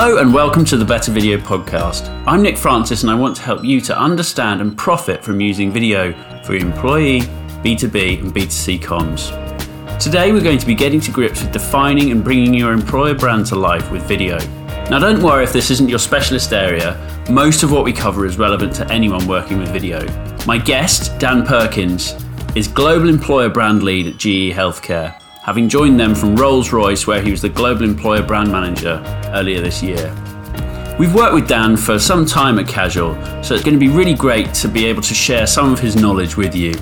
Hello and welcome to the Better Video Podcast. I'm Nick Francis and I want to help you to understand and profit from using video for your employee, B2B, and B2C comms. Today we're going to be getting to grips with defining and bringing your employer brand to life with video. Now, don't worry if this isn't your specialist area, most of what we cover is relevant to anyone working with video. My guest, Dan Perkins, is Global Employer Brand Lead at GE Healthcare, having joined them from Rolls Royce, where he was the Global Employer Brand Manager earlier this year. We've worked with Dan for some time at Casual, so it's going to be really great to be able to share some of his knowledge with you.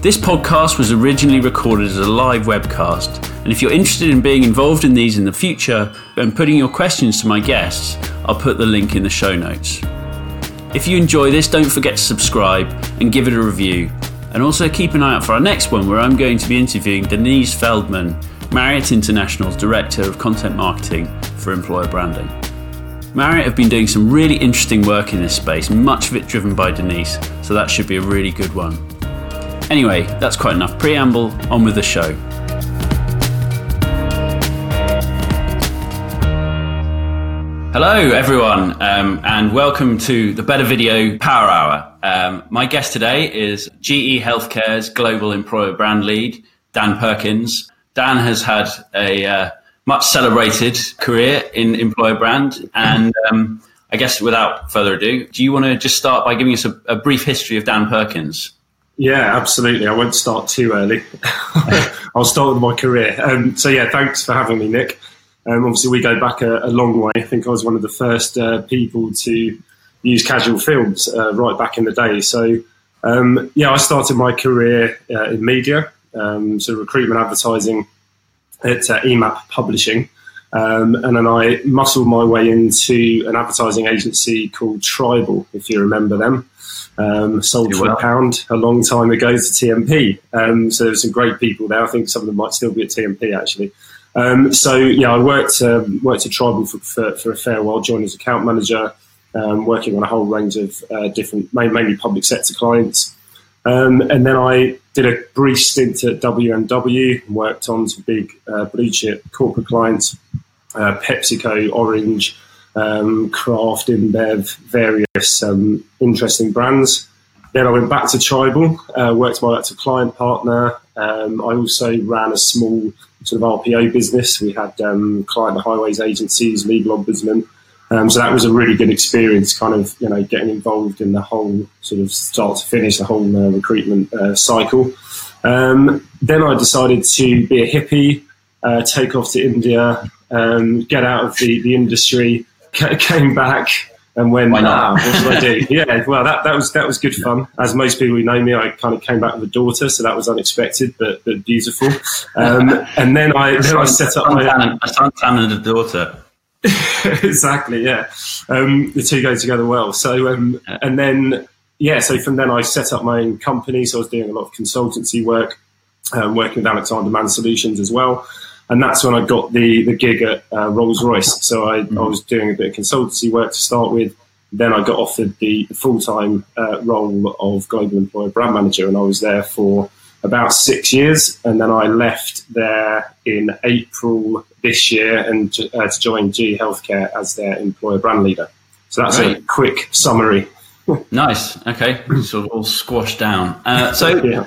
This podcast was originally recorded as a live webcast, and if you're interested in being involved in these in the future and putting your questions to my guests, I'll put the link in the show notes. If you enjoy this, don't forget to subscribe and give it a review. And also keep an eye out for our next one, where I'm going to be interviewing Denise Feldman, Marriott International's Director of Content Marketing for Employer Branding. Marriott have been doing some really interesting work in this space, much of it driven by Denise, so that should be a really good one. Anyway, that's quite enough preamble, on with the show. Hello, everyone, um, and welcome to the Better Video Power Hour. Um, my guest today is GE Healthcare's Global Employer Brand Lead, Dan Perkins. Dan has had a uh, much celebrated career in employer brand, and um, I guess without further ado, do you want to just start by giving us a, a brief history of Dan Perkins? Yeah, absolutely. I won't start too early. I'll start with my career. Um, so, yeah, thanks for having me, Nick. Um, obviously, we go back a, a, long way. I think I was one of the first uh, people to use casual films uh, right back in the day. So, um, yeah, I started my career uh, in media, um, so recruitment advertising at uh, EMAP Publishing. Um, and then I muscled my way into an advertising agency called Tribal, if you remember them. Um, sold for a pound a long time ago to TMP. Um, so there's some great people there. I think some of them might still be at TMP actually. Um, so yeah, I worked um, worked at Tribal for, for, for, a fair while. Joined as account manager, um, working on a whole range of uh, different, mainly public sector clients. Um, and then I did a brief stint at WMW, and worked on some big uh, blue chip corporate clients, uh, PepsiCo, Orange, um, Kraft, InBev, various um, interesting brands. Then I went back to Tribal, uh, worked my way up to client partner. Um, I also ran a small sort of RPO business. We had um, client highways agencies, legal ombudsman. Um, so that was a really good experience, kind of you know getting involved in the whole sort of start to finish the whole uh, recruitment uh, cycle. Um, then I decided to be a hippie, uh, take off to India, um, get out of the, the industry, came back and went, Why not? what should I do? yeah, well, that, that was that was good fun. As most people who know me, I kind of came back with a daughter, so that was unexpected but, but beautiful. Um, and then I then I set up my a son and a daughter. exactly, yeah. Um, the two go together well. So um, and then yeah, so from then I set up my own company. So I was doing a lot of consultancy work, um, working with Alexander Mann Solutions as well and that's when I got the the gig at uh, Rolls Royce. So I, mm-hmm. I, was doing a bit of consultancy work to start with. Then I got offered the full time uh, role of global employer brand manager, and I was there for about six years. And then I left there in April this year and uh, to join GE Healthcare as their employer brand leader. So that's a quick summary. nice. Okay, sort of all squashed down. Uh, so. yeah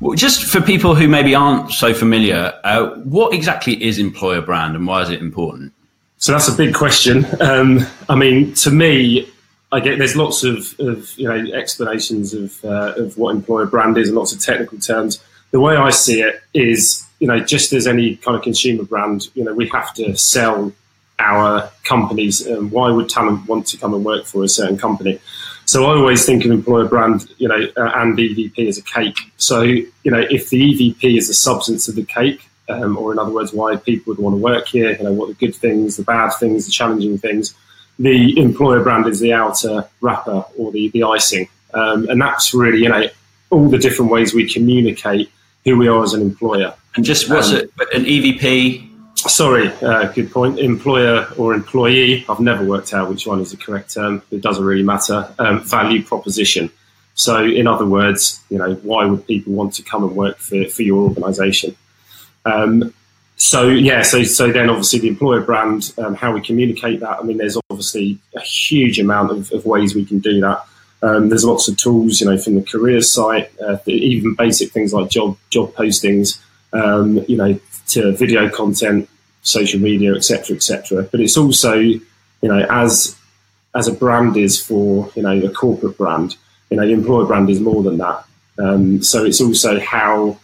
well, just for people who maybe aren't so familiar, uh, what exactly is employer brand and why is it important? So that's a big question. Um, I mean, to me, I get there's lots of, of you know explanations of uh, of what employer brand is and lots of technical terms. The way I see it is, you know, just as any kind of consumer brand, you know, we have to sell our companies. Um, why would talent want to come and work for a certain company? So I always think of employer brand, you know, uh, and EVP as a cake. So you know, if the EVP is the substance of the cake, um, or in other words, why people would want to work here, you know, what the good things, the bad things, the challenging things. The employer brand is the outer wrapper or the the icing, um, and that's really you know all the different ways we communicate who we are as an employer. And just what's um, it, an EVP? Sorry, uh, good point. Employer or employee. I've never worked out which one is the correct term. It doesn't really matter. Um, value proposition. So, in other words, you know, why would people want to come and work for, for your organisation? Um, so yeah, so so then obviously the employer brand, um, how we communicate that. I mean, there's obviously a huge amount of, of ways we can do that. Um, there's lots of tools, you know, from the career site, uh, even basic things like job job postings, um, you know, to video content, social media, etc., etc. But it's also, you know, as as a brand is for you know a corporate brand, you know, the employer brand is more than that. Um, so it's also how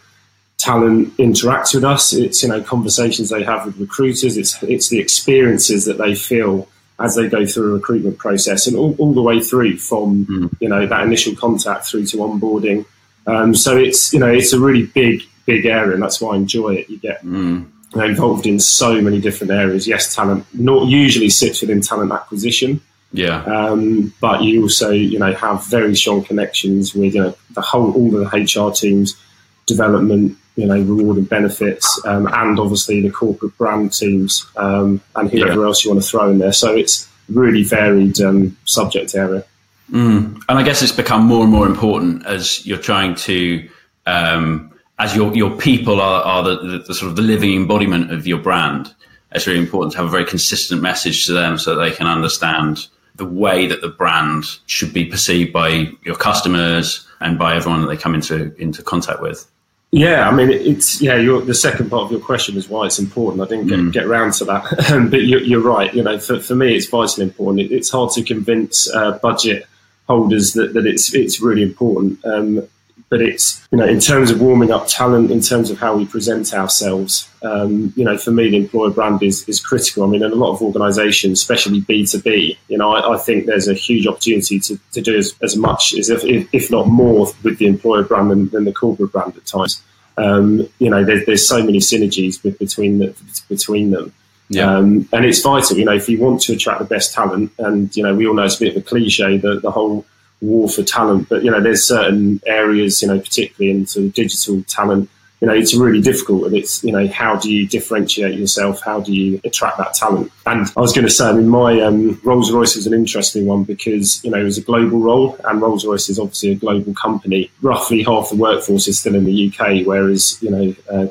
talent interacts with us. It's you know conversations they have with recruiters. It's it's the experiences that they feel as they go through a recruitment process, and all, all the way through from mm. you know that initial contact through to onboarding. Um, so it's you know it's a really big big area, and that's why I enjoy it. You get mm. you know, involved in so many different areas. Yes, talent not usually sits within talent acquisition. Yeah. Um, but you also, you know, have very strong connections with you know, the whole, all of the HR teams, development, you know, reward and benefits, um, and obviously the corporate brand teams um, and whoever yeah. else you want to throw in there. So it's really varied um, subject area. Mm. And I guess it's become more and more important as you're trying to, um, as your your people are, are the, the, the, sort of the living embodiment of your brand. It's really important to have a very consistent message to them so that they can understand the way that the brand should be perceived by your customers and by everyone that they come into into contact with. Yeah, I mean, it's yeah. Your, the second part of your question is why it's important. I didn't get, mm. get around to that, but you're, you're, right. You know, for, for me, it's vitally important. It, it's hard to convince uh, budget holders that, that it's it's really important. Um, but it's you know in terms of warming up talent, in terms of how we present ourselves. Um, you know, for me, the employer brand is is critical. I mean, in a lot of organisations, especially B two B, you know, I, I, think there's a huge opportunity to, to do as, as much as if, if not more with the employer brand than, than the corporate brand at times. Um, you know, there's, there's so many synergies with, between the, between them. Yeah. Um, and it's vital, you know, if you want to attract the best talent, and you know, we all know it's a bit of a cliche, the, the whole war for talent. But you know, there's certain areas, you know, particularly in sort of digital talent, you know, it's really difficult. And it's you know, how do you differentiate yourself? How do you attract that talent? And I was going to say, I mean, my um, Rolls Royce is an interesting one because you know it was a global role, and Rolls Royce is obviously a global company. Roughly half the workforce is still in the UK, whereas you know, uh,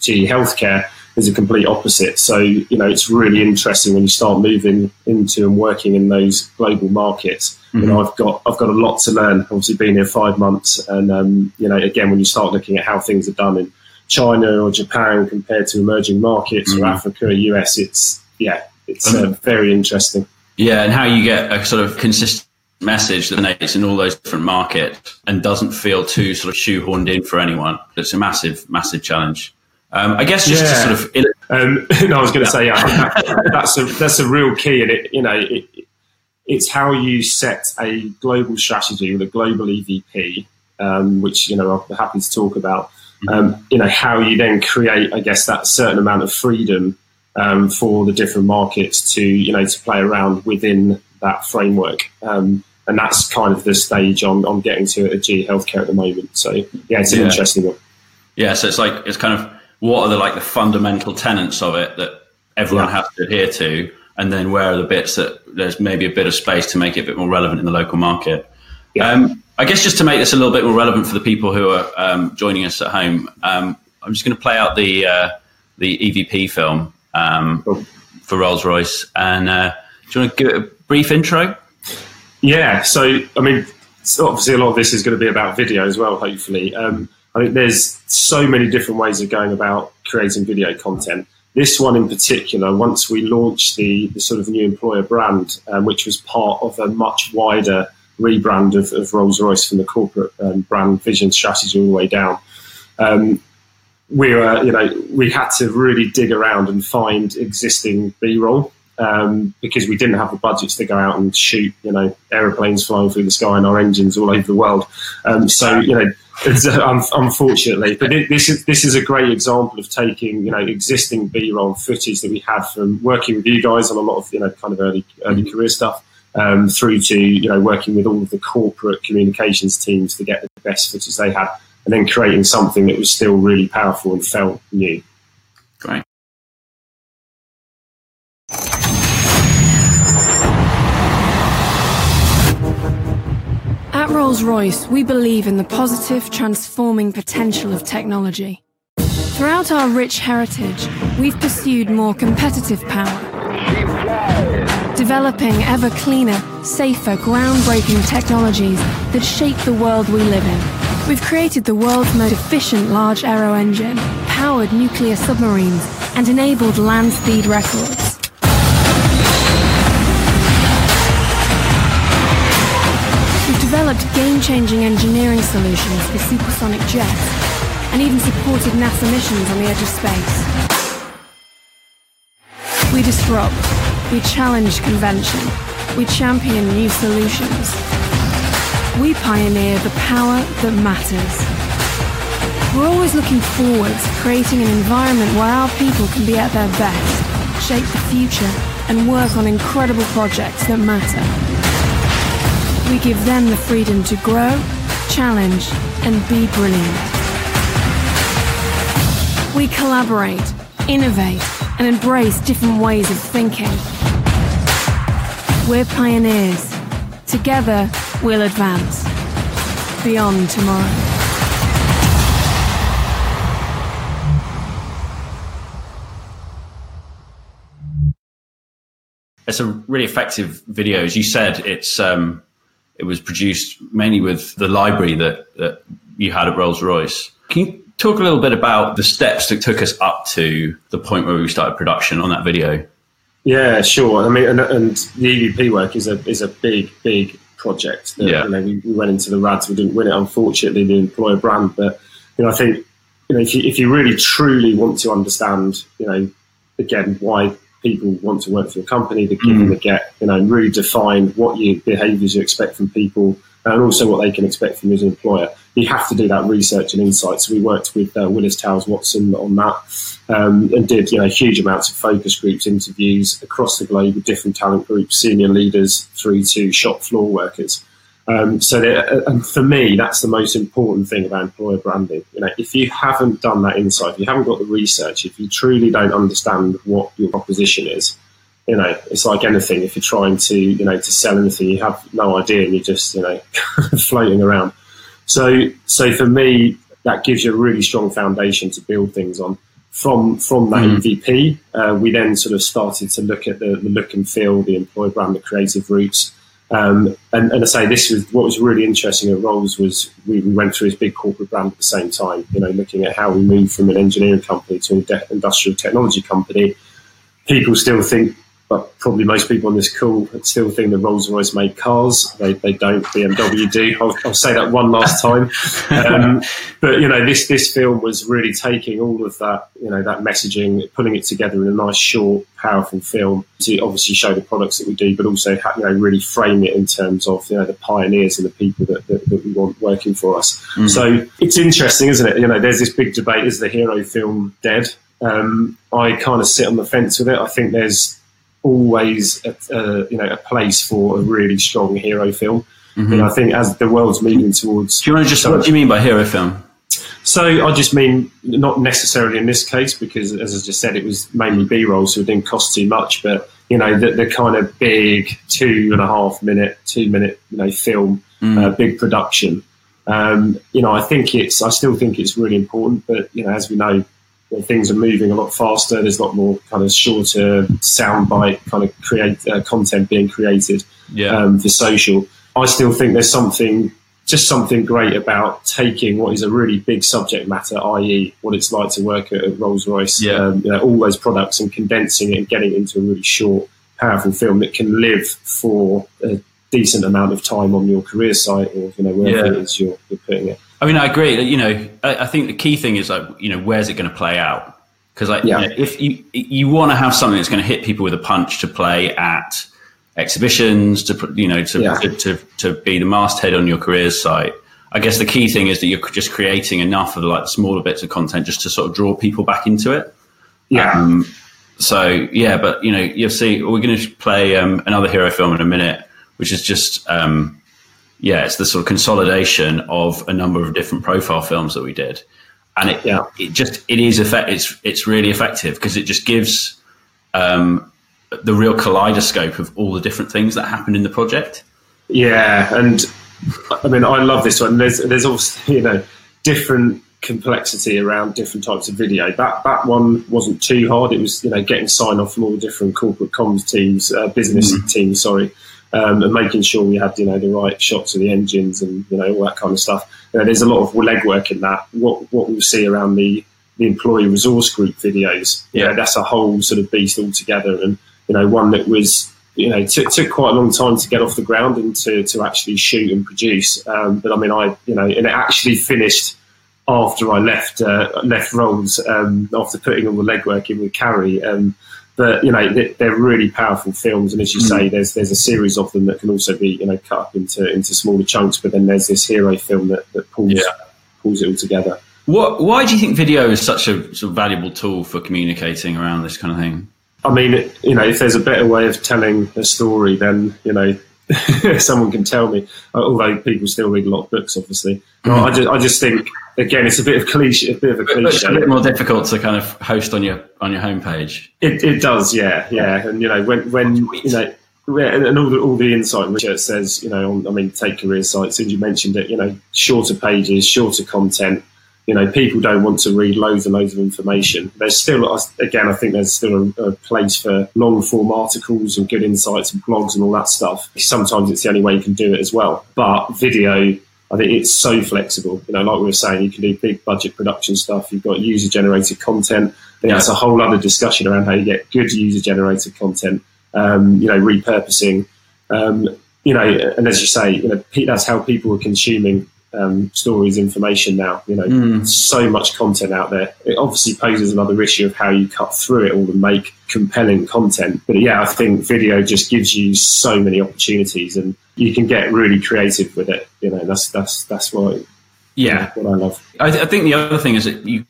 GE Healthcare is a complete opposite. So, you know, it's really interesting when you start moving into and working in those global markets. Mm-hmm. You know, mm-hmm. I've got I've got a lot to learn. Obviously, been here five months, and um, you know, again, when you start looking at how things are done in China or Japan compared to emerging markets mm-hmm. or Africa, or US, it's yeah, it's uh, very interesting. Yeah, and how you get a sort of consistent message that resonates in all those different markets and doesn't feel too sort of shoehorned in for anyone. It's a massive, massive challenge. Um, I guess just yeah. to sort of. Um, no, I was going to say, yeah, that, that's a that's a real key, and it you know it, it's how you set a global strategy with a global EVP, um, which you know I'm happy to talk about. Mm-hmm. Um, you know how you then create, I guess, that certain amount of freedom um, for the different markets to you know to play around within that framework. Um, and that's kind of the stage on, on getting to at GE Healthcare at the moment. So yeah, it's an yeah. interesting one. Yeah, so it's like it's kind of what are the like the fundamental tenets of it that everyone yeah. has to adhere to, and then where are the bits that there's maybe a bit of space to make it a bit more relevant in the local market. Yeah. Um, I guess just to make this a little bit more relevant for the people who are um, joining us at home, um, I'm just going to play out the uh, the EVP film um, cool. for Rolls Royce, and uh, do you want to give it a brief intro? Yeah, so I mean, obviously a lot of this is going to be about video as well, hopefully. Um, I think there's so many different ways of going about creating video content. This one in particular, once we launched the, the sort of new employer brand, um, which was part of a much wider rebrand of, of Rolls Royce from the corporate um, brand vision strategy all the way down, um, we were, you know, we had to really dig around and find existing B-roll um, because we didn't have the budgets to go out and shoot, you know, aeroplanes flying through the sky and our engines all over the world. Um, so, you know, uh, unfortunately. But this is this is a great example of taking you know existing B-roll footage that we had from working with you guys on a lot of you know kind of early early mm-hmm. career stuff. Um, through to you know working with all of the corporate communications teams to get the best footage they had, and then creating something that was still really powerful and felt new. Rolls Royce, we believe in the positive, transforming potential of technology. Throughout our rich heritage, we've pursued more competitive power, developing ever cleaner, safer, groundbreaking technologies that shape the world we live in. We've created the world's most efficient large aero engine, powered nuclear submarines, and enabled land speed records. Developed game-changing engineering solutions for supersonic jets and even supported NASA missions on the edge of space. We disrupt, we challenge convention, we champion new solutions. We pioneer the power that matters. We're always looking forwards, creating an environment where our people can be at their best, shape the future, and work on incredible projects that matter. We give them the freedom to grow, challenge, and be brilliant. We collaborate, innovate, and embrace different ways of thinking. We're pioneers. Together, we'll advance beyond tomorrow. It's a really effective video. As you said, it's um, it was produced mainly with the library that, that you had at Rolls Royce. Can you Talk a little bit about the steps that took us up to the point where we started production on that video. Yeah, sure. I mean, and, and the EVP work is a is a big, big project. That, yeah. You know, we, we, went into the RADS. We didn't win it, unfortunately, the employer brand. But you know, I think you know if you if you really truly want to understand, you know, again why people want to work for your company, the give mm. and the get, you know, and really define what your behaviours you expect from people and also what they can expect from you as an employer. You have to do that research and insight. So we worked with uh, Willis Towers Watson on that um, and did you know huge amounts of focus groups, interviews across the globe with different talent groups, senior leaders through to shop floor workers. Um, so that, uh, and for me, that's the most important thing about employer branding. You know, if you haven't done that insight, if you haven't got the research, if you truly don't understand what your proposition is, you know, it's like anything. If you're trying to, you know, to sell anything, you have no idea and you're just, you know, floating around. So, so for me, that gives you a really strong foundation to build things on. From from that mm. EVP, uh, we then sort of started to look at the, the, look and feel, the employer brand, the creative roots. Um, and, and I say this was what was really interesting at Rolls was we, we, went through this big corporate brand at the same time. You know, looking at how we moved from an engineering company to an industrial technology company. People still think but probably most people on this call still think that Rolls Royce made cars. They, they don't. BMW do. I'll, I'll say that one last time. Um, but you know, this this film was really taking all of that, you know, that messaging, putting it together in a nice, short, powerful film to obviously show the products that we do, but also you know really frame it in terms of you know the pioneers and the people that, that, that we want working for us. Mm. So it's interesting, isn't it? You know, there's this big debate: is the hero film dead? Um, I kind of sit on the fence with it. I think there's always a, uh, you know a place for a really strong hero film. Mm-hmm. And I think as the world's moving towards, do you want to just what do you mean by hero film? So I just mean not necessarily in this case because, as I just said, it was mainly B roll, so it didn't cost too much. But you know, the, the kind of big two and a half minute, two minute, you know, film, mm. uh, big production. Um, you know, I think it's, I still think it's really important. But you know, as we know, things are moving a lot faster. There's a lot more kind of shorter soundbite kind of create uh, content being created yeah. um, for social. I still think there's something, just something great about taking what is a really big subject matter, i.e., what it's like to work at, at Rolls Royce, yeah. um, you know, all those products, and condensing it and getting it into a really short, powerful film that can live for a decent amount of time on your career site or you know wherever yeah. it is you're, you're putting it. I mean, I agree. You know, I, I think the key thing is like, you know, where's it going to play out? Because like, yeah. you know, if you you want to have something that's going to hit people with a punch to play at exhibitions, to you know, to, yeah. to, to to be the masthead on your careers site. I guess the key thing is that you're just creating enough of the like smaller bits of content just to sort of draw people back into it. Yeah. Um, so yeah, but you know, you'll see. We're going to play um, another hero film in a minute, which is just um, yeah, it's the sort of consolidation of a number of different profile films that we did, and it yeah. it just it is effect it's it's really effective because it just gives um, the real kaleidoscope of all the different things that happened in the project. Yeah, and I mean I love this one. There's there's obviously you know different complexity around different types of video. That that one wasn't too hard. It was you know getting sign off from all the different corporate comms teams, uh, business mm. teams, sorry, um, and making sure we had you know the right shots of the engines and you know all that kind of stuff. You know, there's a lot of legwork in that. What what we'll see around the the employee resource group videos, yeah, that's a whole sort of beast altogether, and you know one that was you know, took, took quite a long time to get off the ground and to, to actually shoot and produce. Um, but I mean, I, you know, and it actually finished after I left, uh, left Rolls, um, after putting all the legwork in with Carrie. Um, but, you know, they're really powerful films. And as you mm. say, there's, there's a series of them that can also be, you know, cut up into, into smaller chunks. But then there's this hero film that, that pulls, yeah. pulls it all together. What, why do you think video is such a sort of valuable tool for communicating around this kind of thing? I mean, you know, if there's a better way of telling a story, then you know, someone can tell me. Uh, although people still read a lot of books, obviously. I just, I just think again, it's a bit of cliche, a bit of a cliche. It's a bit more difficult to kind of host on your on your homepage. It, it does, yeah, yeah. And you know, when when you know. And all the all the insight research says, you know, on, I mean, take career sites, as you mentioned it, you know, shorter pages, shorter content, you know, people don't want to read loads and loads of information. There's still, again, I think there's still a, a, place for long form articles and good insights and blogs and all that stuff. Sometimes it's the only way you can do it as well. But video, I think it's so flexible. You know, like we were saying, you can do big budget production stuff. You've got user generated content. That's a whole other discussion around how you get good user generated content. Um, you know, repurposing. Um, you know, and as you say, you know, that's how people are consuming um, stories, information now. You know, mm. so much content out there. It obviously poses another issue of how you cut through it all and make compelling content. But yeah, I think video just gives you so many opportunities, and you can get really creative with it. You know, that's that's that's what. Yeah, what I love. I, th- I think the other thing is that you,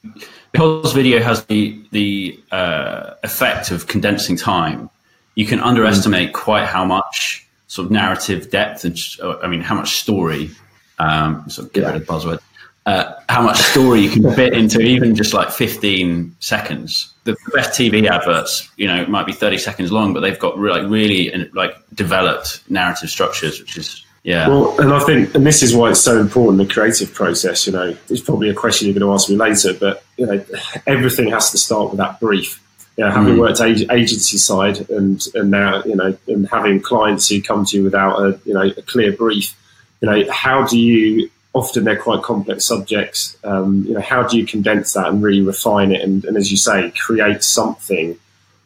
because video has the the uh, effect of condensing time, you can underestimate mm. quite how much sort of narrative depth and I mean how much story um, sort of get yeah. rid of buzzword. Uh, how much story you can fit into even just like 15 seconds. The best TV adverts, you know, might be 30 seconds long, but they've got like really like developed narrative structures, which is yeah. Well, and I think, and this is why it's so important the creative process. You know, it's probably a question you're going to ask me later, but you know, everything has to start with that brief. You know, having mm. worked ag- agency side and and now you know, and having clients who come to you without a you know a clear brief you know, how do you often they're quite complex subjects. Um, you know, how do you condense that and really refine it and, and, as you say, create something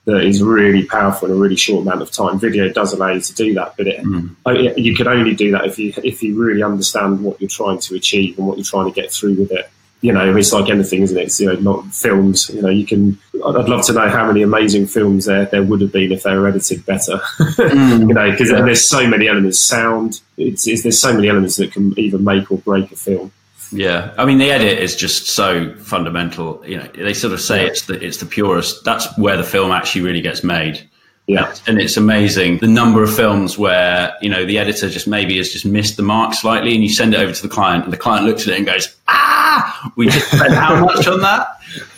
that is really powerful in a really short amount of time? Video does allow you to do that, but it, mm. you can only do that if you if you really understand what you're trying to achieve and what you're trying to get through with it you know, it's like anything, isn't it? It's, you know, not films. You know, you can. I'd love to know how many amazing films there there would have been if they were edited better. Mm. you know, because yeah. there's so many elements. Sound. It's, it's, there's so many elements that can either make or break a film. Yeah, I mean the edit is just so fundamental. You know, they sort of say yeah. it's the it's the purest. That's where the film actually really gets made. Yeah. And it's amazing the number of films where, you know, the editor just maybe has just missed the mark slightly and you send it over to the client and the client looks at it and goes, ah, we just spent how much on that?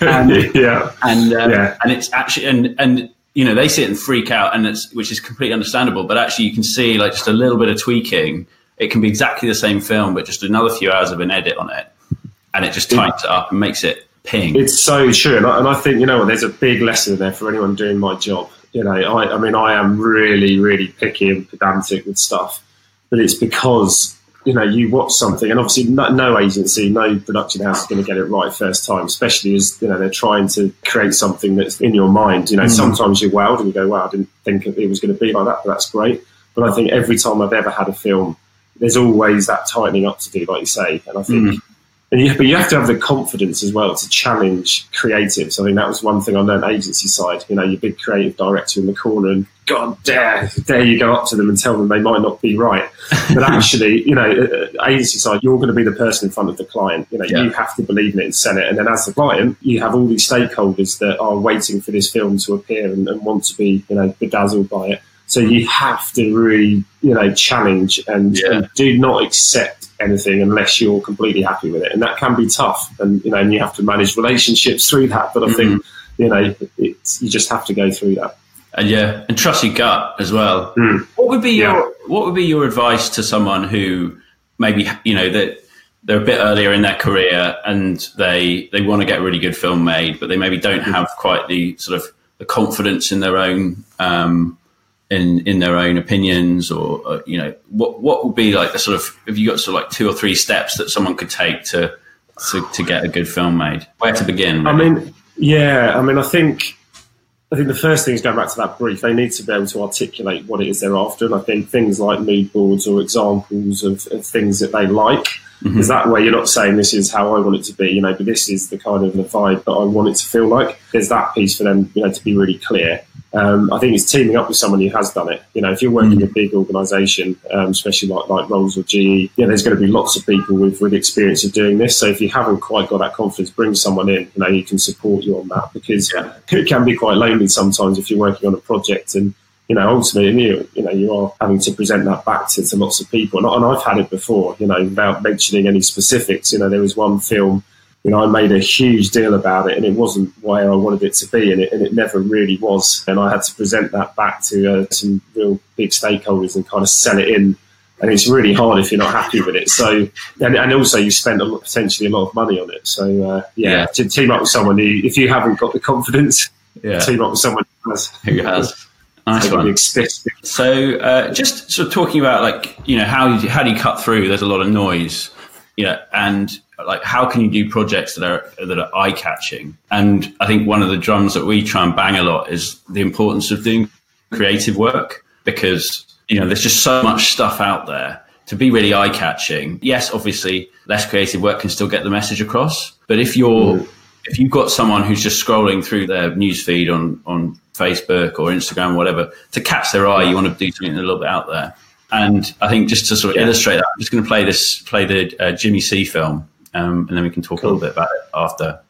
And, yeah. And, um, yeah. and it's actually, and, and, you know, they sit and freak out and it's, which is completely understandable, but actually you can see like just a little bit of tweaking. It can be exactly the same film, but just another few hours of an edit on it. And it just tightens it up and makes it ping. It's so true. And I, and I think, you know what, there's a big lesson there for anyone doing my job you know, I, I mean, I am really, really picky and pedantic with stuff, but it's because you know you watch something, and obviously no, no agency, no production house is going to get it right first time, especially as you know they're trying to create something that's in your mind. You know, mm. sometimes you're wowed and you go, "Wow, I didn't think it was going to be like that," but that's great. But I think every time I've ever had a film, there's always that tightening up to do, like you say, and I think. Mm and you, but you have to have the confidence as well to challenge creatives. I think that was one thing I learned agency side. You know, your big creative director in the corner, and God dare, dare you go up to them and tell them they might not be right. But actually, you know, uh, uh, agency side, you're going to be the person in front of the client. You know, yeah. you have to believe in it and sell it. And then as the client, you have all these stakeholders that are waiting for this film to appear and, and want to be, you know, bedazzled by it. So you have to really, you know, challenge and, yeah. and do not accept anything unless you're completely happy with it, and that can be tough. And you know, and you have to manage relationships through that. But I mm-hmm. think you know, it's, you just have to go through that. And yeah, and trust your gut as well. Mm. What would be your. What would be your advice to someone who maybe you know that they're a bit earlier in their career and they they want to get a really good film made, but they maybe don't have quite the sort of the confidence in their own um, in in their own opinions, or uh, you know, what what would be like the sort of have you got sort of like two or three steps that someone could take to to, to get a good film made? Where to begin? I mean, yeah, I mean, I think I think the first thing is going back to that brief. They need to be able to articulate what it is they're after, and I think things like mood boards or examples of, of things that they like. Mm-hmm. Is that way you're not saying this is how I want it to be, you know, but this is the kind of the vibe that I want it to feel like. There's that piece for them, you know, to be really clear. Um, I think it's teaming up with someone who has done it. You know, if you're working mm. in a big organisation, um, especially like like Rolls or GE, yeah, there's going to be lots of people with with experience of doing this. So if you haven't quite got that confidence, bring someone in. You know, who can support you on that because yeah. it can be quite lonely sometimes if you're working on a project and you know, ultimately, you, you know, you are having to present that back to, to lots of people. And, and I've had it before, you know, without mentioning any specifics. You know, there was one film you know, I made a huge deal about it, and it wasn't where I wanted it to be, and it, and it never really was. And I had to present that back to uh, some real big stakeholders and kind of sell it in. And it's really hard if you're not happy with it. So, and, and also you spend a lot, potentially a lot of money on it. So, uh, yeah, yeah, to team up with someone who, if you haven't got the confidence, yeah. team up with someone who has. Who has. Nice one. So, uh, just sort of talking about like you know how you, how do you cut through? There's a lot of noise, you know, and like how can you do projects that are that are eye catching? And I think one of the drums that we try and bang a lot is the importance of doing creative work because you know there's just so much stuff out there to be really eye catching. Yes, obviously less creative work can still get the message across, but if you're mm. if you've got someone who's just scrolling through their newsfeed on on Facebook or Instagram or whatever to catch their eye, you want to do something a little bit out there. And I think just to sort of yeah. illustrate that, I'm just going to play this, play the uh, Jimmy C film, um, and then we can talk cool. a little bit about it after.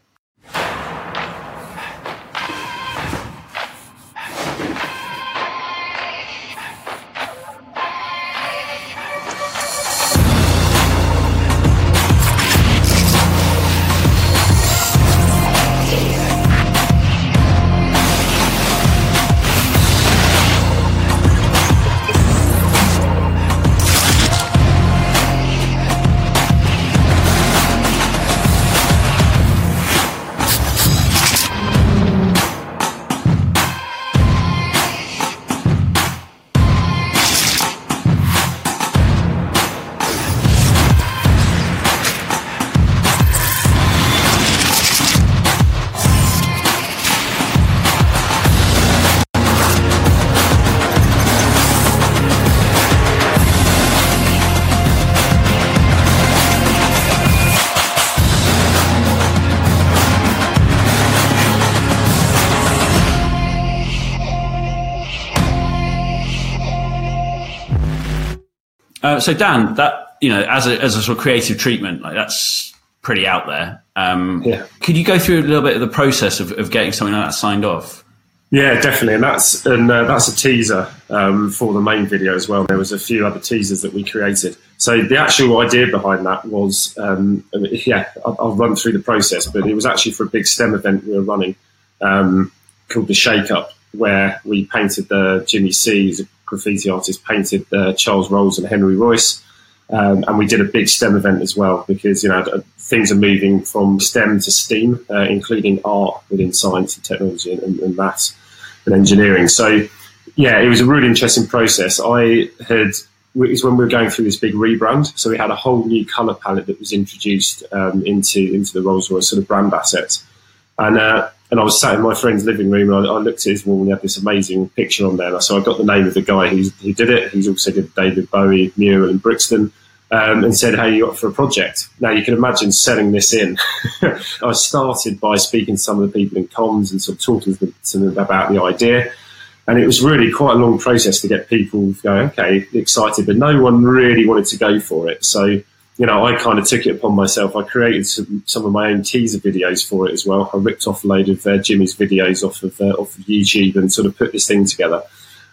Uh, so Dan, that you know, as a as a sort of creative treatment, like that's pretty out there. Um, yeah. Could you go through a little bit of the process of, of getting something like that signed off? Yeah, definitely, and that's and uh, that's a teaser um, for the main video as well. There was a few other teasers that we created. So the actual idea behind that was, um, yeah, I'll, I'll, run through the process, but it was actually for a big STEM event we were running um, called the Shake Up, where we painted the Jimmy C, graffiti artist painted uh, Charles Rolls and Henry Royce. Um, and we did a big STEM event as well because you know things are moving from STEM to STEAM, uh, including art within science and technology and, and, maths and engineering. So yeah, it was a really interesting process. I had it was when we were going through this big rebrand, so we had a whole new color palette that was introduced um, into into the Rolls Royce sort of brand assets, and uh, and I was sat in my friend's living room and I, I looked at his wall and he had this amazing picture on there. So I got the name of the guy who, who did it. He's also did David Bowie mural in Brixton. Um, and said, Hey, you got for a project? Now, you can imagine selling this in. I started by speaking to some of the people in comms and sort of talking to them, to them about the idea. And it was really quite a long process to get people going, okay, excited, but no one really wanted to go for it. So you know, I kind of took it upon myself. I created some, some, of my own teaser videos for it as well. I ripped off a load of uh, Jimmy's videos off of, uh, off of YouTube and sort of put this thing together.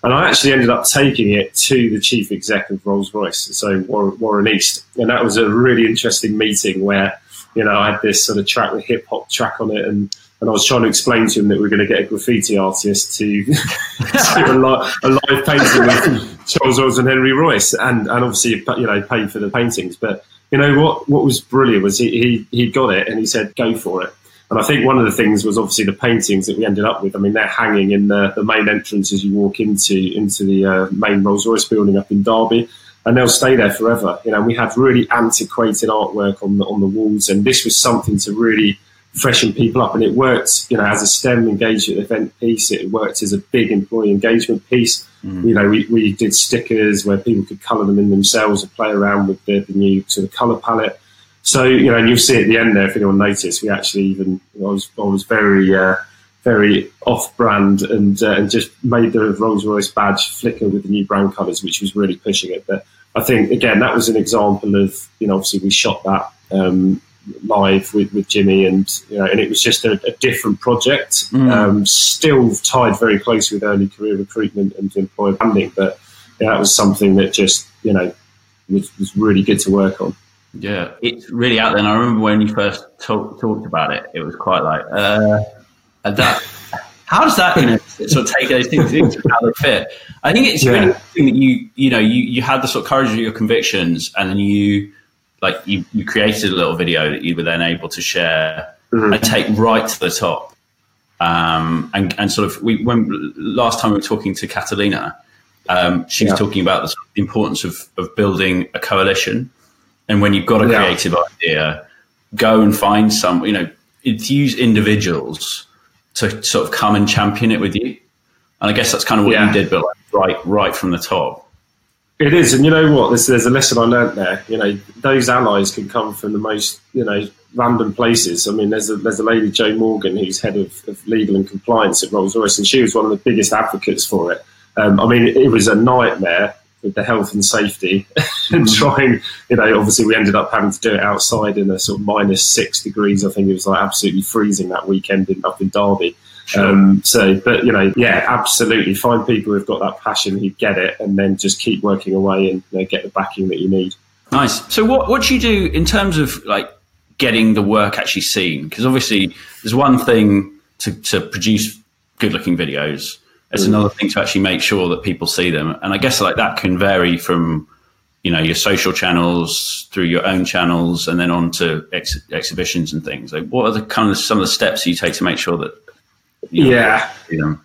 And I actually ended up taking it to the chief exec of Rolls Royce, so Warren East. And that was a really interesting meeting where, you know, I had this sort of track, the hip hop track on it, and, and I was trying to explain to him that we are going to get a graffiti artist to do a, li- a live painting with Charles Rolls and Henry Royce, and, and obviously, you know, pay for the paintings. But you know what? What was brilliant was he, he he got it and he said, "Go for it." And I think one of the things was obviously the paintings that we ended up with. I mean, they're hanging in the, the main entrance as you walk into into the uh, main Rolls Royce building up in Derby, and they'll stay there forever. You know, we had really antiquated artwork on the on the walls, and this was something to really freshen people up. And it worked, you know, as a STEM engagement event piece. It worked as a big employee engagement piece. Mm. You know, we, we did stickers where people could colour them in themselves and play around with the, the new sort of colour palette. So you know, and you'll see at the end there if anyone noticed, we actually even I was I was very uh, very off brand and uh, and just made the Rolls Royce badge flicker with the new brand colours, which was really pushing it. But I think again that was an example of you know obviously we shot that um, live with, with Jimmy and you know and it was just a, a different project, mm. um, still tied very closely with early career recruitment and employer branding, but yeah, that was something that just you know was, was really good to work on. Yeah, it's really out there. And I remember when you first talk, talked about it, it was quite like, uh, that. How does that you know, sort of take those things into how they fit? I think it's yeah. really interesting that you you know you, you had the sort of courage of your convictions, and then you like you, you created a little video that you were then able to share mm-hmm. and take right to the top. Um, and and sort of we when last time we were talking to Catalina, um, she was yeah. talking about the, importance of of building a coalition and when you've got a yeah. creative idea, go and find some, you know, use individuals to sort of come and champion it with you. And I guess that's kind of what yeah. you did, but like right, right from the top. It is, and you know what? There's, there's a lesson I learned there. You know, those allies can come from the most, you know, random places. I mean, there's a there's a lady Jo Morgan who's head of, of legal and compliance at Rolls Royce, and she was one of the biggest advocates for it. Um, I mean, it was a nightmare with the health and safety and mm. trying, you know, obviously we ended up having to do it outside in a sort of minus six degrees. I think it was like absolutely freezing that weekend in, up in Derby. Sure. Um, so, but you know, yeah, absolutely. Find people who've got that passion who get it, and then just keep working away and you know, get the backing that you need. Nice. So, what what do you do in terms of like getting the work actually seen? Because obviously, there's one thing to, to produce good looking videos, it's another thing to actually make sure that people see them. And I guess like that can vary from, you know, your social channels through your own channels and then on to ex- exhibitions and things. Like what are the kind of some of the steps you take to make sure that, you know,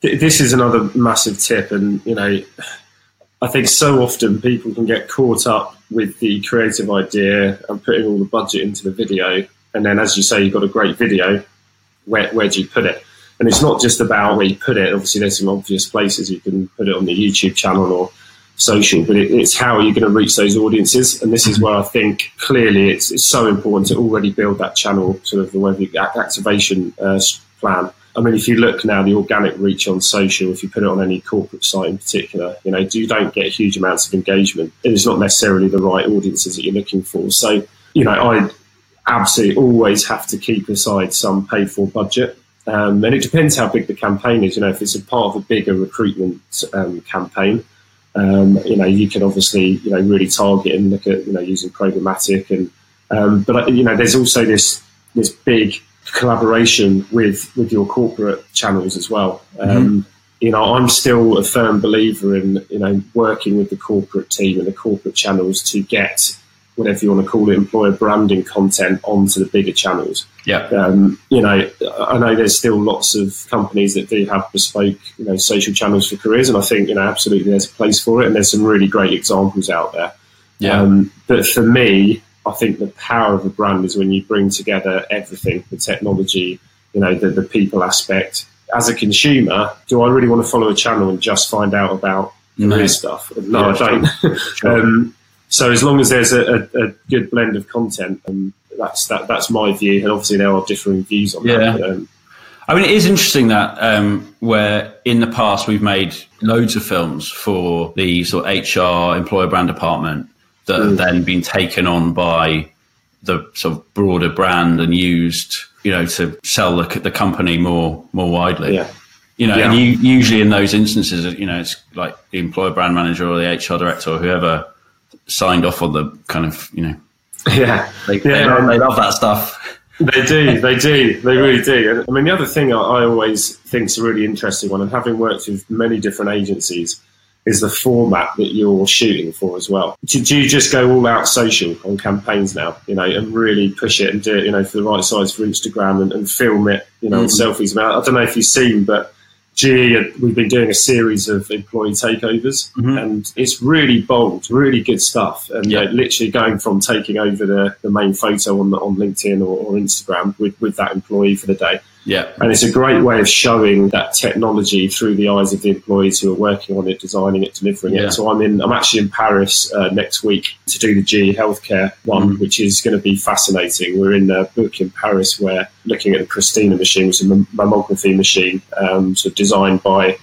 yeah, this is another massive tip. And, you know, I think so often people can get caught up with the creative idea and putting all the budget into the video. And then, as you say, you've got a great video. Where, where do you put it? And it's not just about where you put it. Obviously, there's some obvious places you can put it on the YouTube channel or social, but it, it's how are you're going to reach those audiences. And this is where I think clearly it's, it's so important to already build that channel, sort of the web activation uh, plan. I mean, if you look now, the organic reach on social, if you put it on any corporate site in particular, you know, you don't get huge amounts of engagement. It's not necessarily the right audiences that you're looking for. So, you know, I absolutely always have to keep aside some paid for budget um, and it depends how big the campaign is. You know, if it's a part of a bigger recruitment um, campaign, um, you know, you can obviously you know really target and look at you know using programmatic and um, but you know there's also this this big collaboration with with your corporate channels as well. Mm-hmm. You know, I'm still a firm believer in you know working with the corporate team and the corporate channels to get whatever you want to call it, employer branding content onto the bigger channels. Yeah. Um, you know, I know there's still lots of companies that do have bespoke, you know, social channels for careers, and I think you know absolutely there's a place for it, and there's some really great examples out there. Yeah. Um, but for me, I think the power of a brand is when you bring together everything: the technology, you know, the, the people aspect. As a consumer, do I really want to follow a channel and just find out about career stuff? No, yeah, I don't. Sure. um, so as long as there's a, a, a good blend of content, and that's that, that's my view. And obviously there are differing views on yeah. that. But, um, I mean, it is interesting that um, where in the past we've made loads of films for the sort of HR employer brand department that mm. have then been taken on by the sort of broader brand and used, you know, to sell the, the company more more widely. Yeah. You know, yeah. and you, usually in those instances, you know, it's like the employer brand manager or the HR director or whoever signed off on the kind of you know yeah they, yeah. They, love, they love that stuff they do they do they really do and i mean the other thing i, I always think is a really interesting one and having worked with many different agencies is the format that you're shooting for as well. Do, you just go all out social on campaigns now, you know, and really push it and do it, you know, for the right size for Instagram and, and film it, you know, mm-hmm. selfies? I, I don't know if you've seen, but GE, we've been doing a series of employee takeovers, mm-hmm. and it's really bold, really good stuff. And yeah. uh, literally going from taking over the, the main photo on on LinkedIn or, or Instagram with, with that employee for the day yeah. And it's a great way of showing that technology through the eyes of the employees who are working on it, designing it, delivering yeah. it. So I'm in, I'm actually in Paris uh, next week to do the GE Healthcare one, mm. which is going to be fascinating. We're in a book in Paris where looking at the Pristina machine, which is a mammography machine, um, sort of designed by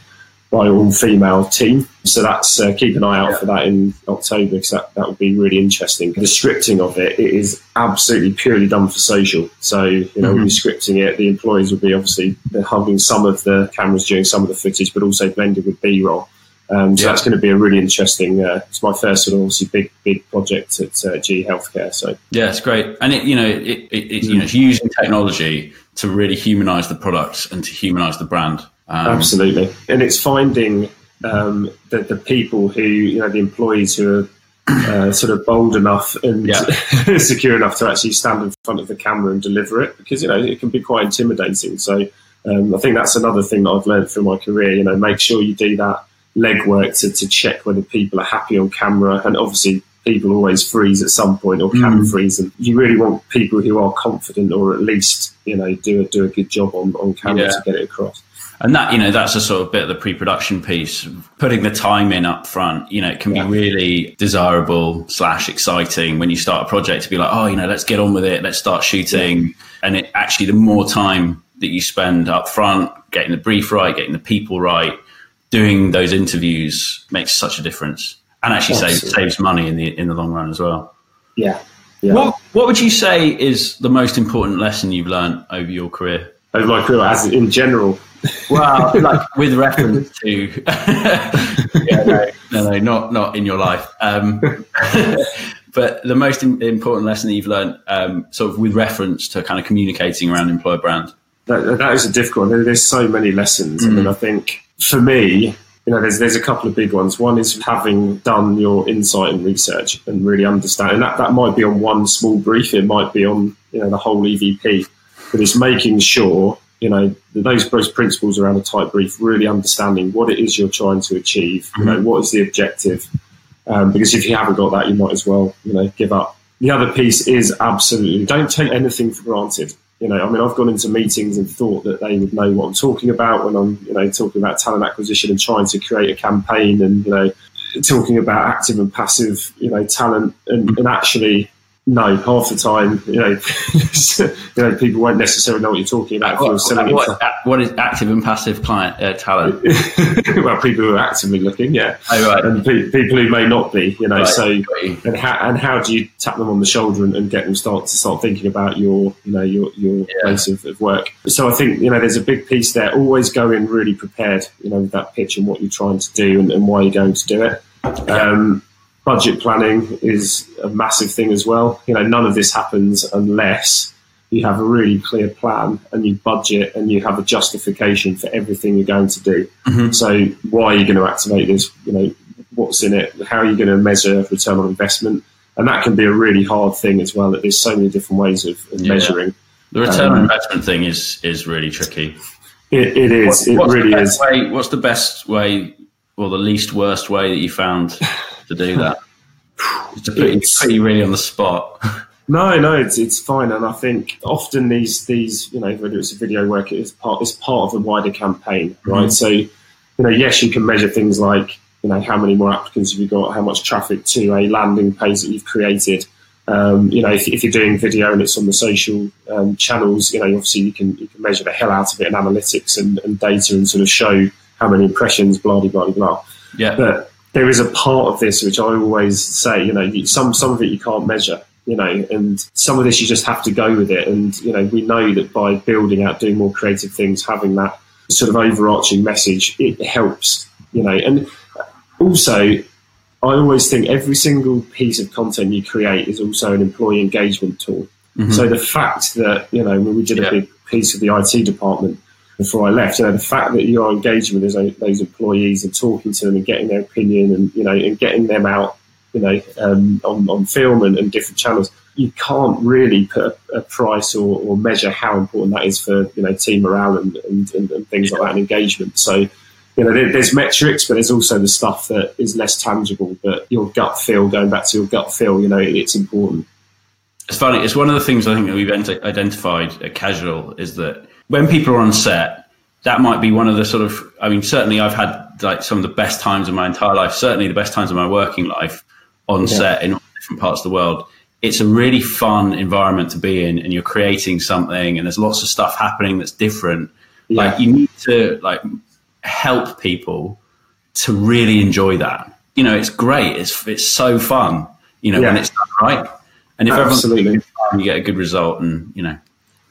by all female team. So that's uh, keep an eye out yeah. for that in October because that, that would be really interesting. The scripting of it, it is absolutely purely done for social. So you know, mm-hmm. we'll be scripting it. The employees will be obviously holding some of the cameras during some of the footage, but also blended with B roll. Um, so yeah. that's going to be a really interesting. Uh, it's my first sort of obviously big big project at uh, GE Healthcare. So yeah, it's great, and it you know it, it, it you know it's using technology to really humanize the products and to humanize the brand. Um, Absolutely, and it's finding um, the, the people who you know the employees who are uh, sort of bold enough and yeah. secure enough to actually stand in front of the camera and deliver it because you know it can be quite intimidating. So um, I think that's another thing that I've learned through my career. You know, make sure you do that legwork to, to check whether people are happy on camera, and obviously people always freeze at some point or can mm. freeze, and you really want people who are confident or at least you know do a do a good job on on camera yeah. to get it across and that you know that's a sort of bit of the pre-production piece putting the time in up front you know it can yeah. be really desirable slash exciting when you start a project to be like oh you know let's get on with it let's start shooting yeah. and it actually the more time that you spend up front getting the brief right getting the people right doing those interviews makes such a difference and actually saves, saves money in the in the long run as well yeah yeah. What What would you say is the most important lesson you've learned over your career? Over my career, as in general, well, like with reference to, yeah, no, no, no, not not in your life. Um, but the most important lesson that you've learned, um, sort of with reference to kind of communicating around employer brand. That, that is a difficult one. There's so many lessons. Mm. I mean, mm. I think for me, you know, there's there's a couple of big ones. One is having done your insight and research and really understanding that that might be on one small brief. It might be on you know the whole EVP, but it's making sure you know, those those principles around a tight brief, really understanding what it is you're trying to achieve. Mm-hmm. You know, mm-hmm. what is the objective? Um, because if you haven't got that, you might as well, you know, give up. The other piece is absolutely don't take anything for granted. You know, I mean, I've gone into meetings and thought that they would know what I'm talking about when I'm, you know, talking about talent acquisition and trying to create a campaign and, you know, talking about active and passive, you know, talent and, and actually no, half the time, you know, you know, people won't necessarily know what you're talking about. What, what, what is active and passive client uh, talent? well, people who are actively looking, yeah, oh, right. and pe- people who may not be, you know. Right. So, and how and how do you tap them on the shoulder and, and, get them start to start thinking about your, you know, your your yeah. place of, of, work? So, I think you know, there's a big piece there. Always go in really prepared, you know, with that pitch and what you're trying to do and, and why you're going to do it. Um, budget planning is a massive thing as well. You know, none of this happens unless you have a really clear plan and you budget and you have a justification for everything you're going to do. Mm-hmm. So, why are you going to activate this? You know, what's in it? How are you going to measure return on investment? And that can be a really hard thing as well. That there's so many different ways of, of yeah. measuring. The return um, on investment thing is is really tricky. It, it is. What, it really is. Way, what's the best way, or the least worst way that you found to do that. It's pretty, pretty really on the spot. No, no, it's it's fine, and I think often these these you know whether it's a video work, it's part it's part of a wider campaign, right? Mm-hmm. So you know, yes, you can measure things like you know how many more applicants have you got, how much traffic to a landing page that you've created. Um, you know, if, if, you're doing video and it's on the social um, channels, you know, obviously you can you can measure the hell out of it in analytics and, and data and sort of show how many impressions, blah blah blah blah. Yeah. But there is a part of this which I always say, you know, some some of it you can't measure, you know, and some of this you just have to go with it. And you know, we know that by building out, doing more creative things, having that sort of overarching message, it helps, you know. And also, I always think every single piece of content you create is also an employee engagement tool. Mm-hmm. So the fact that you know when we did a big piece of the IT department before I left. You know, the fact that you are engaging with those, those employees and talking to them and getting their opinion and you know and getting them out, you know, um, on, on film and, and, different channels, you can't really put a, a price or, or, measure how important that is for you know team morale and, and, and things like that and engagement. So. You know, there, there's metrics, but there's also the stuff that is less tangible. But your gut feel, going back to your gut feel, you know, it's important. It's funny. It's one of the things I think that we've identified at Casual is that when people are on set, that might be one of the sort of. I mean, certainly I've had like some of the best times of my entire life. Certainly the best times of my working life on yeah. set in different parts of the world. It's a really fun environment to be in, and you're creating something, and there's lots of stuff happening that's different. Yeah. Like you need to like help people to really enjoy that. You know, it's great. It's it's so fun. You know, yeah. when it's done right. And if Absolutely. everyone's you get a good result, and you know.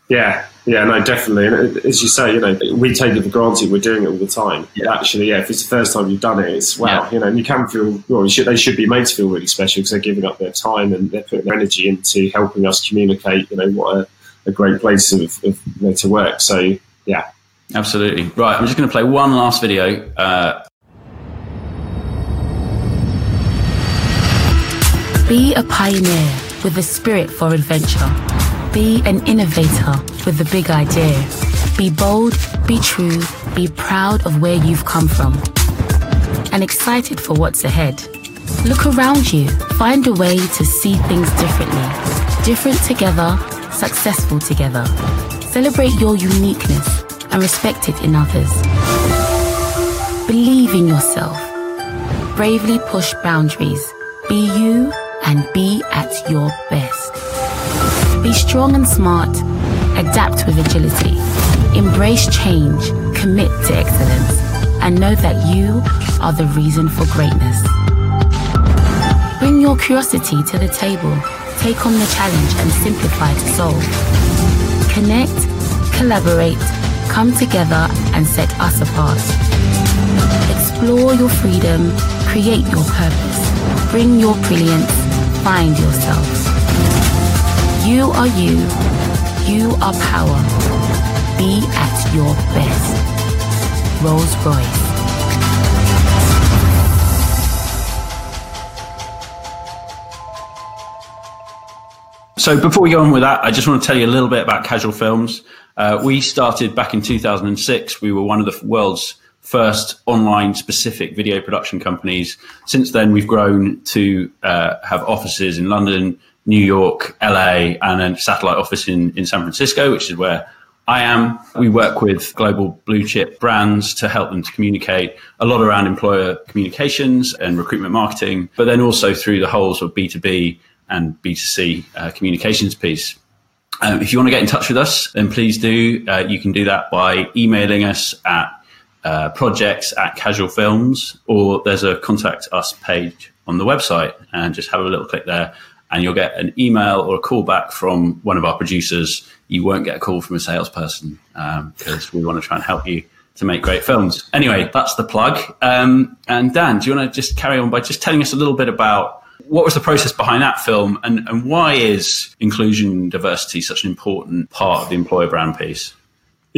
Yeah, yeah, no, definitely. And as you say, you know, we take it for granted we're doing it all the time. Yeah. Actually, yeah, if it's the first time you've done it, it's wow, yeah. you know, and you can feel, well, should, they should be made to feel really special because they're giving up their time and they're putting their energy into helping us communicate, you know, what a, a great place of, of you know, to work. So, yeah. Absolutely. Right, I'm just going to play one last video. Uh, Be a pioneer with a spirit for adventure. Be an innovator with a big idea. Be bold, be true, be proud of where you've come from, and excited for what's ahead. Look around you, find a way to see things differently. Different together, successful together. Celebrate your uniqueness and respect it in others. Believe in yourself. Bravely push boundaries. Be you and be at your best. Be strong and smart, adapt with agility, embrace change, commit to excellence, and know that you are the reason for greatness. Bring your curiosity to the table, take on the challenge, and simplify to solve. Connect, collaborate, come together, and set us apart. Explore your freedom, create your purpose, bring your brilliance find yourself. You are you. You are power. Be at your best. Rolls Royce. So before we go on with that, I just want to tell you a little bit about Casual Films. Uh, we started back in 2006. We were one of the world's first online specific video production companies. Since then, we've grown to uh, have offices in London, New York, LA, and a satellite office in, in San Francisco, which is where I am. We work with global blue chip brands to help them to communicate a lot around employer communications and recruitment marketing, but then also through the whole sort of B2B and B2C uh, communications piece. Um, if you want to get in touch with us, then please do. Uh, you can do that by emailing us at uh, projects at Casual Films, or there's a contact us page on the website, and just have a little click there, and you'll get an email or a call back from one of our producers. You won't get a call from a salesperson because um, we want to try and help you to make great films. Anyway, that's the plug. Um, and Dan, do you want to just carry on by just telling us a little bit about what was the process behind that film and, and why is inclusion and diversity such an important part of the employer brand piece?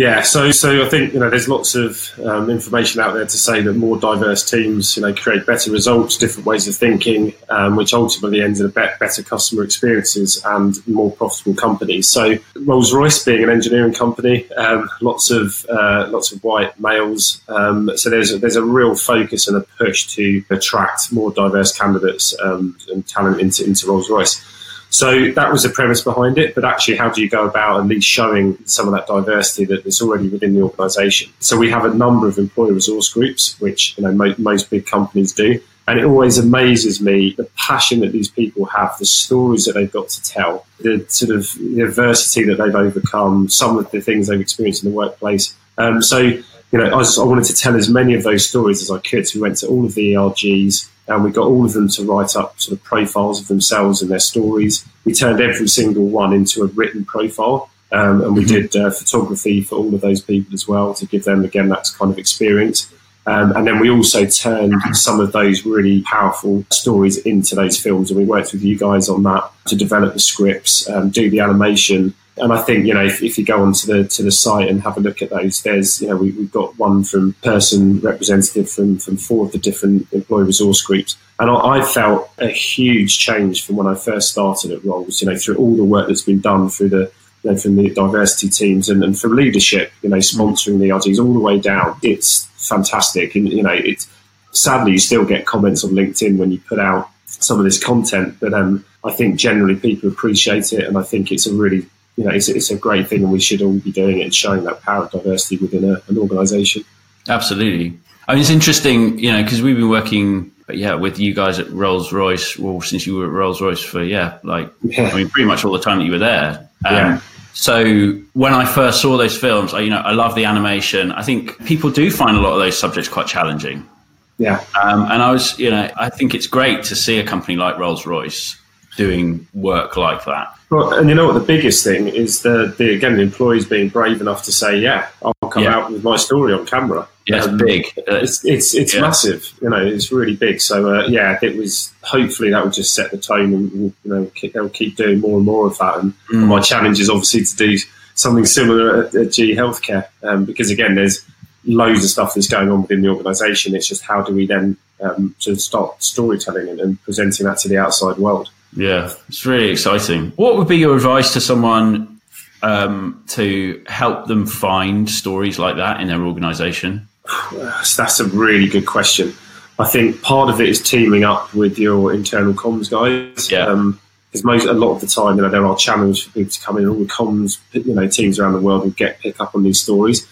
Yeah, so so I think you know there's lots of um, information out there to say that more diverse teams you know create better results, different ways of thinking, um, which ultimately ends in a better customer experiences and more profitable companies. So Rolls Royce being an engineering company, um, lots of uh, lots of white males, um, so there's a, there's a real focus and a push to attract more diverse candidates um, and talent into into Rolls Royce. So that was the premise behind it. But actually, how do you go about at least showing some of that diversity that is already within the organisation? So we have a number of employee resource groups, which you know most, most big companies do. And it always amazes me the passion that these people have, the stories that they've got to tell, the sort of the adversity that they've overcome, some of the things they've experienced in the workplace. Um, so, you know, I, I, wanted to tell as many of those stories as I could. So we went to all of the ERGs, and we got all of them to write up sort of profiles of themselves and their stories. We turned every single one into a written profile, um, and we mm-hmm. did uh, photography for all of those people as well to give them again that kind of experience. Um, and then we also turned some of those really powerful stories into those films, and we worked with you guys on that to develop the scripts, um, do the animation, And I think you know if, if, you go onto the to the site and have a look at those, there's you know we, have got one from person representative from from four of the different employee resource groups, and I, I, felt a huge change from when I first started at Rolls. You know through all the work that's been done through the you know, from the diversity teams and, and from leadership, you know, sponsoring the ERGs all the way down. It's fantastic, and you know, it's sadly you still get comments on LinkedIn when you put out some of this content, but um, I think generally people appreciate it, and I think it's a really you know, it's, it's a great thing, and we should all be doing it and showing that power of diversity within a, an organisation. Absolutely. I mean, it's interesting, you know, because we've been working, yeah, with you guys at Rolls Royce. Well, since you were at Rolls Royce for yeah, like yeah. I mean, pretty much all the time that you were there. Um, yeah. So when I first saw those films, I, you know, I love the animation. I think people do find a lot of those subjects quite challenging. Yeah. Um, and I was, you know, I think it's great to see a company like Rolls Royce doing work like that. Well, and you know what the biggest thing is the, the again the employees being brave enough to say, yeah, I'll come yeah. out with my story on camera. Yeah, it's um, big. It's it's, it's yeah. massive. You know, it's really big. So uh, yeah, it was. Hopefully, that will just set the tone, and you know, keep, they'll keep doing more and more of that. And, mm. my challenge is obviously to do something similar at, at GE Healthcare, um, because again, there's loads of stuff that's going on within the organisation. It's just how do we then um, to start storytelling and, and presenting that to the outside world. Yeah, it's really exciting. What would be your advice to someone um, to help them find stories like that in their organisation? That's a really good question. I think part of it is teaming up with your internal comms guys. Yeah. Um, because most a lot of the time, you know, there are channels for people to come in. All the comms, you know, teams around the world will get pick up on these stories,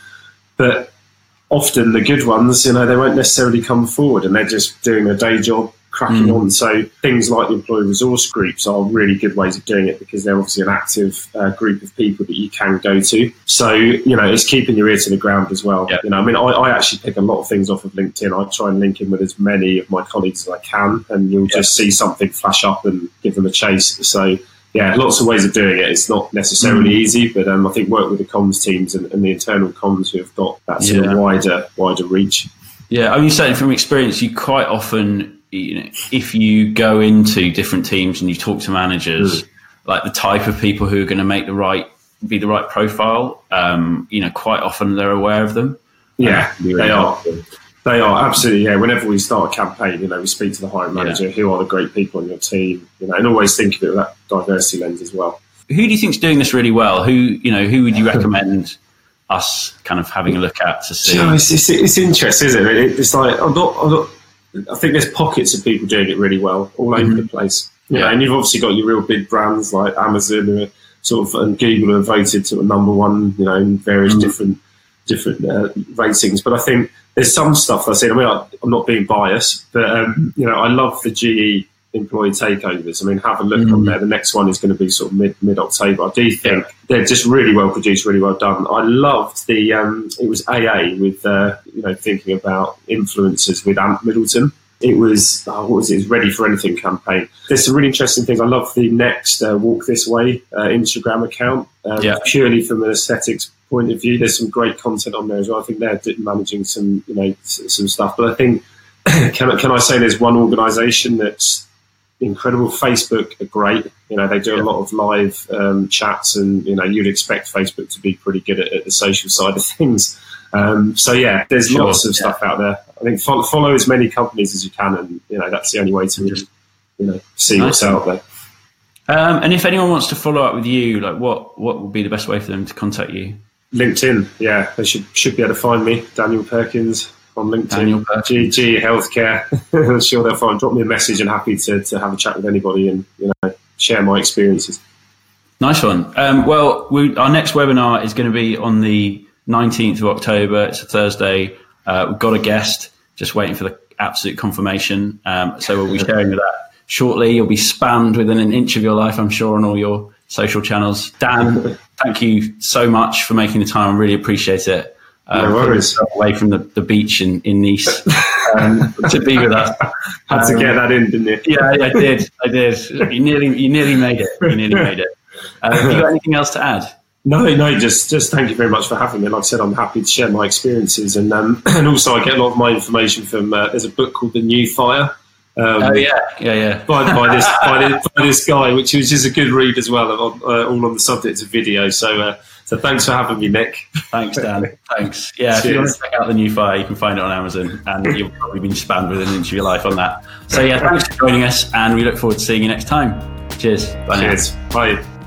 but often the good ones, you know, they won't necessarily come forward, and they're just doing their day job, cracking mm. on. So things like the employee resource groups are really good ways of doing it because they're obviously an active uh, group of people that you can go to. So you know, it's keeping your ear to the ground as well. Yep. You know, I mean, I, I, actually pick a lot of things off of LinkedIn. I try and link in with as many of my colleagues as I can, and you'll yep. just see something flash up and give them a chase. So yeah, lots of ways of doing it. It's not necessarily mm. easy, but um, I think work with the comms teams and, and, the internal comms who have got that sort yeah. of wider wider reach. Yeah, I mean, certainly from experience, you quite often you know, if you go into different teams and you talk to managers, mm. like the type of people who are going to make the right, be the right profile, um, you know, quite often they're aware of them. Yeah, really they are. They are absolutely. Yeah. Whenever we start a campaign, you know, we speak to the hiring manager. Yeah. Who are the great people on your team? You know, and always think of it with that diversity lens as well. Who do you think is doing this really well? Who you know? Who would you recommend? us kind of having a look at to see. You know, it's, it's, it's interesting, isn't it? It's like I'm not, I'm not I think there's pockets of people doing it really well all over mm-hmm. the place. Yeah, know, and you've obviously got your real big brands like Amazon who are sort of and Google have voted to a number one, you know, in various mm-hmm. different different uh, ratings. But I think there's some stuff I see. I mean, I, am not being biased, but um, you know, I love the GE employee takeovers. I mean, have a look mm-hmm. on there. The next one is going to be sort of mid mid October. I do think yeah. they're just really well produced, really well done. I loved the um, it was AA with uh, you know thinking about influencers with Ant Middleton. It was oh, what was it? it was Ready for Anything campaign. There's some really interesting things. I love the next uh, Walk This Way uh, Instagram account. Um, yeah. Purely from an aesthetics point of view, there's some great content on there as well. I think they're managing some you know some stuff. But I think can, can I say there's one organisation that's incredible. Facebook are great. You know, they do yeah. a lot of live um, chats, and you know, you'd expect Facebook to be pretty good at, at the social side of things. Um, so yeah, there's sure. lots of yeah. stuff out there. I think follow, follow, as many companies as you can, and you know that's the only way to really, you know see nice. what's out there. Um, and if anyone wants to follow up with you, like what what would be the best way for them to contact you? LinkedIn, yeah, they should should be able to find me, Daniel Perkins on LinkedIn. GE Healthcare. I'm sure they'll find. Drop me a message and happy to, to have a chat with anybody and you know share my experiences. Nice one. Um, well, we, our next webinar is going to be on the 19th of October. It's a Thursday. Uh, we've got a guest, just waiting for the absolute confirmation. Um, so we'll be sharing that shortly. You'll be spammed within an inch of your life, I'm sure, on all your social channels. Dan, thank you so much for making the time. I really appreciate it um, worries. Away from the, the beach in, in Nice um, to be with us. Had to get that in, didn't you? Yeah, I did. I did. You nearly, you nearly made it. You nearly made it. Uh, have you got anything else to add? No, no, just just thank you very much for having me. Like I said, I'm happy to share my experiences, and um, and also I get a lot of my information from. Uh, there's a book called The New Fire, Um, oh yeah, yeah, yeah. By, by this by this by this guy, which was just a good read as well, on, uh, all on the subject of video. So. Uh, so thanks for having me, Nick. Thanks, Dan. thanks. Yeah, Cheers. if you want to check out the new fire, you can find it on Amazon, and you've probably been spammed with an inch of your life on that. So yeah, thanks for joining us, and we look forward to seeing you next time. Cheers. Bye Cheers. Now. Bye.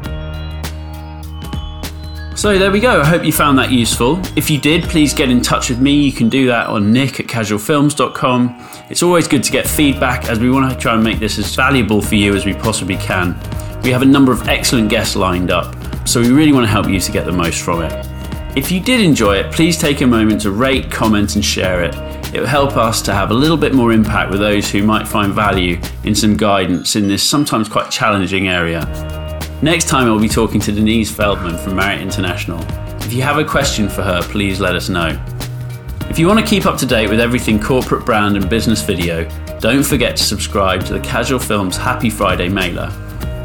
So there we go. I hope you found that useful. If you did, please get in touch with me. You can do that on nick at casualfilms.com. It's always good to get feedback as we want to try and make this as valuable for you as we possibly can. We have a number of excellent guests lined up so we really want to help you to get the most from it. If you did enjoy it, please take a moment to rate, comment, and share it. It will help us to have a little bit more impact with those who might find value in some guidance in this sometimes quite challenging area. Next time, I'll be talking to Denise Feldman from Marriott International. If you have a question for her, please let us know. If you want to keep up to date with everything corporate brand and business video, don't forget to subscribe to the Casual Films Happy Friday mailer.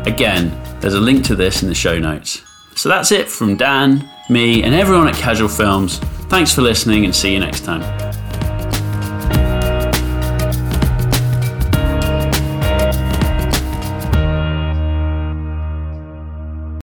Again, there's a link to this in the show notes. So that's it from Dan, me, and everyone at Casual Films. Thanks for listening and see you next time.